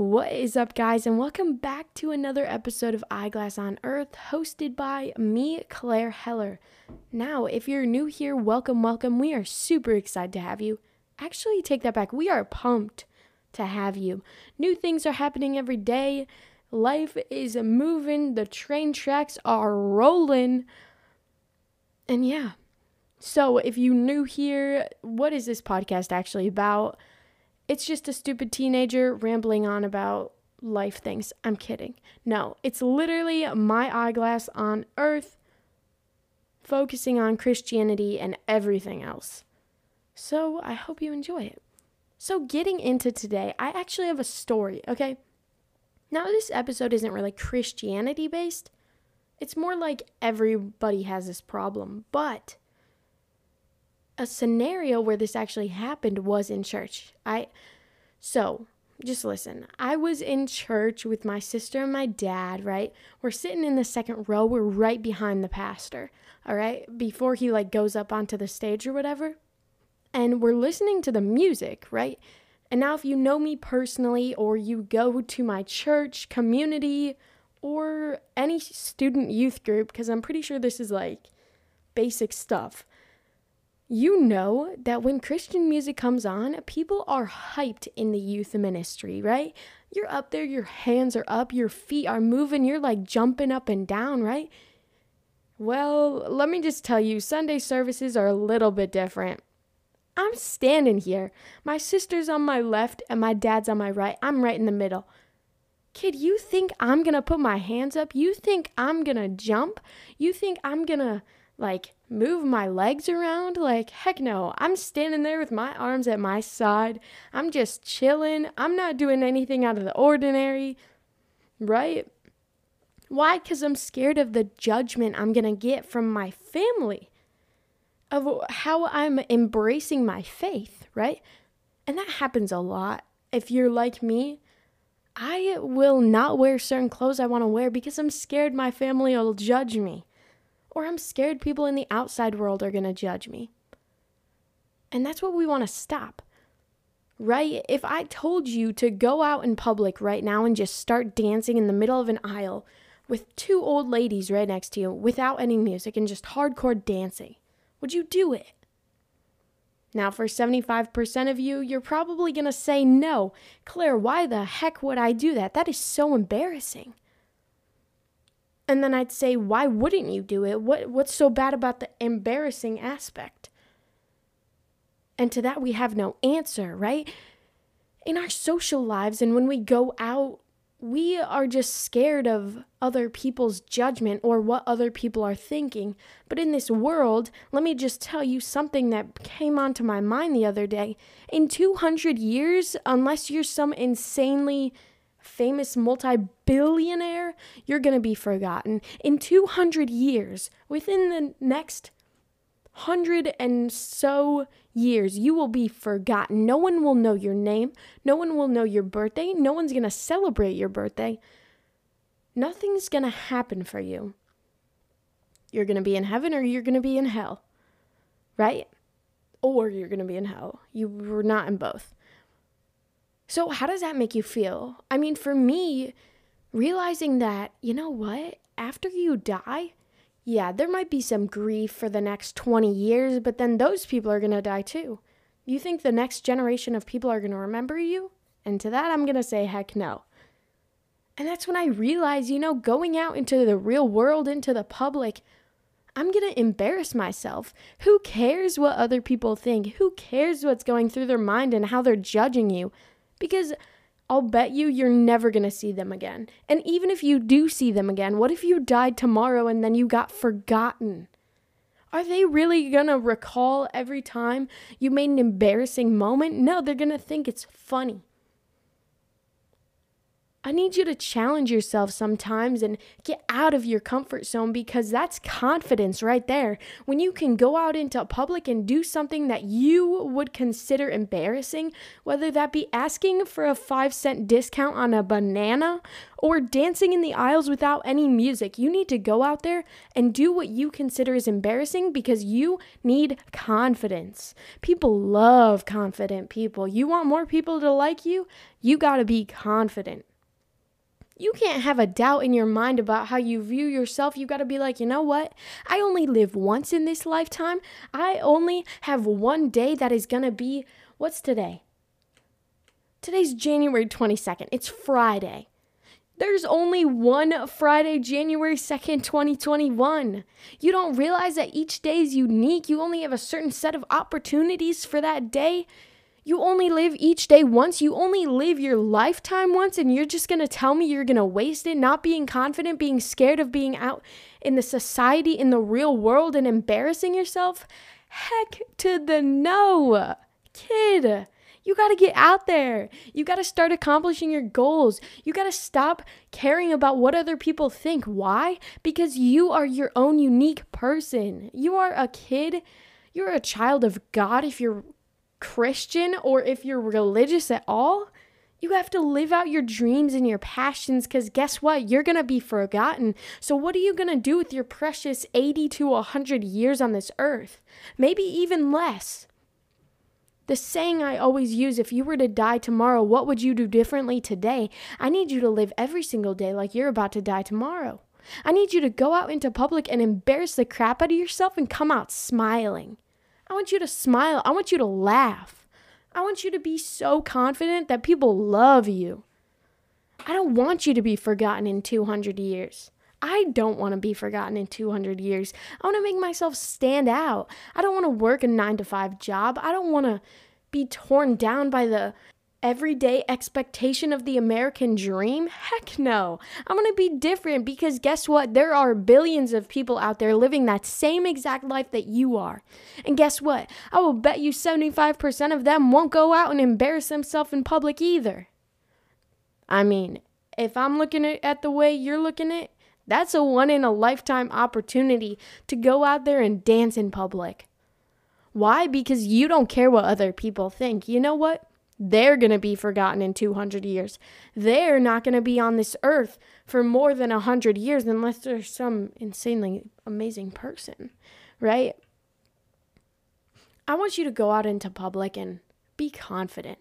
What is up, guys, and welcome back to another episode of Eyeglass on Earth, hosted by me, Claire Heller. Now, if you're new here, welcome, welcome. We are super excited to have you. Actually, take that back. We are pumped to have you. New things are happening every day. Life is moving, the train tracks are rolling. And yeah. So, if you new here, what is this podcast actually about? It's just a stupid teenager rambling on about life things. I'm kidding. No, it's literally my eyeglass on earth, focusing on Christianity and everything else. So I hope you enjoy it. So, getting into today, I actually have a story, okay? Now, this episode isn't really Christianity based, it's more like everybody has this problem, but a scenario where this actually happened was in church. I so just listen. I was in church with my sister and my dad, right? We're sitting in the second row. We're right behind the pastor, all right? Before he like goes up onto the stage or whatever. And we're listening to the music, right? And now if you know me personally or you go to my church community or any student youth group because I'm pretty sure this is like basic stuff you know that when Christian music comes on, people are hyped in the youth ministry, right? You're up there, your hands are up, your feet are moving, you're like jumping up and down, right? Well, let me just tell you, Sunday services are a little bit different. I'm standing here. My sister's on my left and my dad's on my right. I'm right in the middle. Kid, you think I'm gonna put my hands up? You think I'm gonna jump? You think I'm gonna like move my legs around. Like, heck no. I'm standing there with my arms at my side. I'm just chilling. I'm not doing anything out of the ordinary, right? Why? Because I'm scared of the judgment I'm going to get from my family, of how I'm embracing my faith, right? And that happens a lot. If you're like me, I will not wear certain clothes I want to wear because I'm scared my family will judge me or I'm scared people in the outside world are going to judge me. And that's what we want to stop. Right? If I told you to go out in public right now and just start dancing in the middle of an aisle with two old ladies right next to you without any music and just hardcore dancing, would you do it? Now, for 75% of you, you're probably going to say no. Claire, why the heck would I do that? That is so embarrassing. And then I'd say, why wouldn't you do it? What what's so bad about the embarrassing aspect? And to that we have no answer, right? In our social lives and when we go out, we are just scared of other people's judgment or what other people are thinking. But in this world, let me just tell you something that came onto my mind the other day. In 200 years, unless you're some insanely famous multi billionaire, you're going to be forgotten. In 200 years, within the next hundred and so years, you will be forgotten. No one will know your name. No one will know your birthday. No one's going to celebrate your birthday. Nothing's going to happen for you. You're going to be in heaven or you're going to be in hell, right? Or you're going to be in hell. You were not in both. So, how does that make you feel? I mean, for me, realizing that, you know what, after you die, yeah, there might be some grief for the next 20 years, but then those people are going to die too. You think the next generation of people are going to remember you? And to that, I'm going to say, heck no. And that's when I realized, you know, going out into the real world, into the public, I'm going to embarrass myself. Who cares what other people think? Who cares what's going through their mind and how they're judging you? Because I'll bet you you're never going to see them again. And even if you do see them again, what if you died tomorrow and then you got forgotten? Are they really going to recall every time you made an embarrassing moment? No, they're going to think it's funny. I need you to challenge yourself sometimes and get out of your comfort zone because that's confidence right there. When you can go out into public and do something that you would consider embarrassing, whether that be asking for a five cent discount on a banana or dancing in the aisles without any music, you need to go out there and do what you consider is embarrassing because you need confidence. People love confident people. You want more people to like you? You got to be confident you can't have a doubt in your mind about how you view yourself. You got to be like, you know what? I only live once in this lifetime. I only have one day that is going to be, what's today? Today's January 22nd. It's Friday. There's only one Friday, January 2nd, 2021. You don't realize that each day is unique. You only have a certain set of opportunities for that day. You only live each day once. You only live your lifetime once, and you're just gonna tell me you're gonna waste it, not being confident, being scared of being out in the society, in the real world, and embarrassing yourself? Heck to the no. Kid, you gotta get out there. You gotta start accomplishing your goals. You gotta stop caring about what other people think. Why? Because you are your own unique person. You are a kid. You're a child of God if you're Christian or if you're religious at all, you have to live out your dreams and your passions because guess what? You're going to be forgotten. So, what are you going to do with your precious 80 to 100 years on this earth? Maybe even less. The saying I always use if you were to die tomorrow, what would you do differently today? I need you to live every single day like you're about to die tomorrow. I need you to go out into public and embarrass the crap out of yourself and come out smiling. I want you to smile. I want you to laugh. I want you to be so confident that people love you. I don't want you to be forgotten in 200 years. I don't want to be forgotten in 200 years. I want to make myself stand out. I don't want to work a 9 to 5 job. I don't want to be torn down by the everyday expectation of the American dream? Heck no. I'm going to be different because guess what? There are billions of people out there living that same exact life that you are. And guess what? I will bet you 75% of them won't go out and embarrass themselves in public either. I mean, if I'm looking at the way you're looking at, that's a one in a lifetime opportunity to go out there and dance in public. Why? Because you don't care what other people think. You know what? They're going to be forgotten in 200 years. They're not going to be on this earth for more than 100 years unless there's some insanely amazing person, right? I want you to go out into public and be confident.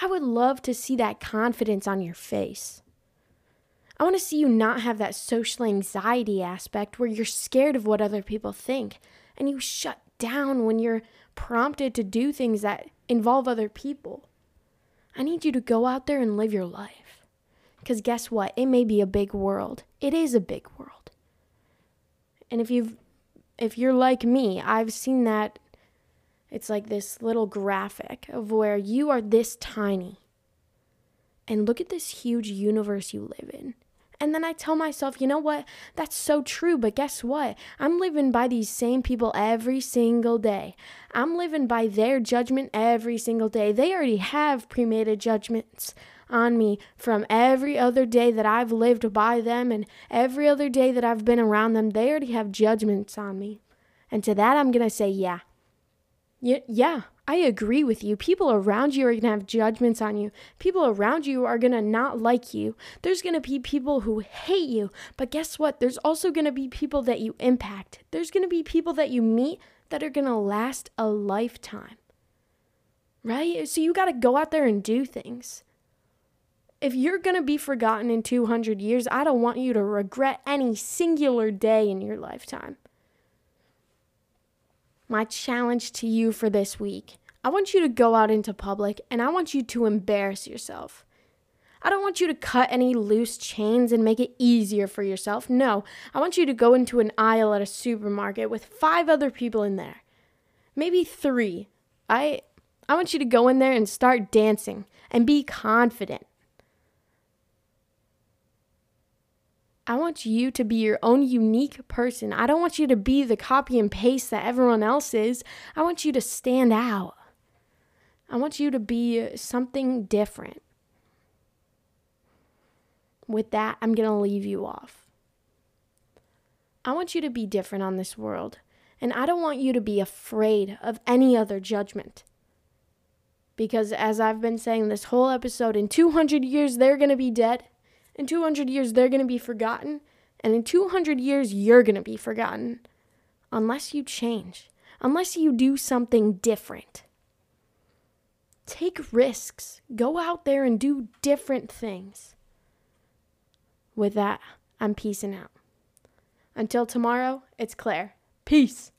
I would love to see that confidence on your face. I want to see you not have that social anxiety aspect where you're scared of what other people think and you shut down when you're prompted to do things that involve other people. I need you to go out there and live your life. Because guess what? It may be a big world. It is a big world. And if you've if you're like me, I've seen that it's like this little graphic of where you are this tiny. And look at this huge universe you live in. And then I tell myself, you know what? That's so true. But guess what? I'm living by these same people every single day. I'm living by their judgment every single day. They already have premeditated judgments on me from every other day that I've lived by them and every other day that I've been around them. They already have judgments on me. And to that, I'm going to say, yeah. Yeah, yeah, I agree with you. People around you are going to have judgments on you. People around you are going to not like you. There's going to be people who hate you. But guess what? There's also going to be people that you impact. There's going to be people that you meet that are going to last a lifetime. Right? So you got to go out there and do things. If you're going to be forgotten in 200 years, I don't want you to regret any singular day in your lifetime my challenge to you for this week. I want you to go out into public and I want you to embarrass yourself. I don't want you to cut any loose chains and make it easier for yourself. No, I want you to go into an aisle at a supermarket with five other people in there. Maybe three. I I want you to go in there and start dancing and be confident. I want you to be your own unique person. I don't want you to be the copy and paste that everyone else is. I want you to stand out. I want you to be something different. with that, I'm going to leave you off. I want you to be different on this world, and I don't want you to be afraid of any other judgment. Because as I've been saying this whole episode, in 200 years, they're going to be dead. In 200 years, they're going to be forgotten. And in 200 years, you're going to be forgotten. Unless you change, unless you do something different. Take risks. Go out there and do different things. With that, I'm peacing out. Until tomorrow, it's Claire. Peace.